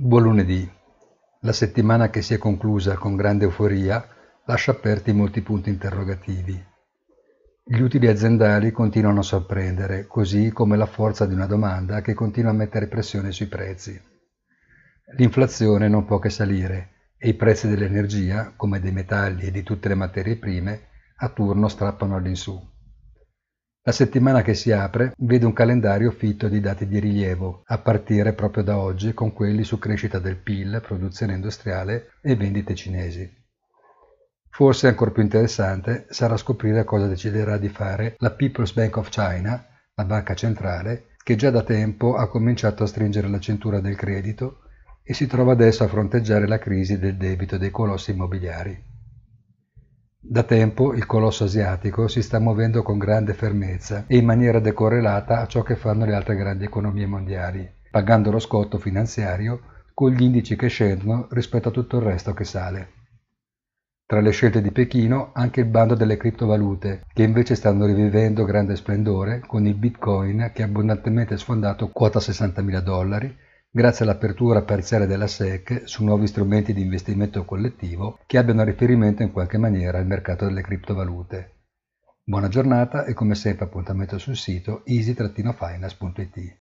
Buon lunedì. La settimana che si è conclusa con grande euforia lascia aperti molti punti interrogativi. Gli utili aziendali continuano a sorprendere, così come la forza di una domanda che continua a mettere pressione sui prezzi. L'inflazione non può che salire e i prezzi dell'energia, come dei metalli e di tutte le materie prime, a turno strappano all'insù. La settimana che si apre vede un calendario fitto di dati di rilievo, a partire proprio da oggi con quelli su crescita del PIL, produzione industriale e vendite cinesi. Forse ancora più interessante sarà scoprire cosa deciderà di fare la People's Bank of China, la banca centrale, che già da tempo ha cominciato a stringere la cintura del credito e si trova adesso a fronteggiare la crisi del debito dei colossi immobiliari. Da tempo il colosso asiatico si sta muovendo con grande fermezza e in maniera decorrelata a ciò che fanno le altre grandi economie mondiali, pagando lo scotto finanziario con gli indici che scendono rispetto a tutto il resto che sale. Tra le scelte di Pechino anche il bando delle criptovalute, che invece stanno rivivendo grande splendore con il Bitcoin che ha abbondantemente sfondato quota 60.000 dollari grazie all'apertura parziale della SEC su nuovi strumenti di investimento collettivo che abbiano riferimento in qualche maniera al mercato delle criptovalute. Buona giornata e come sempre appuntamento sul sito easy-finance.it.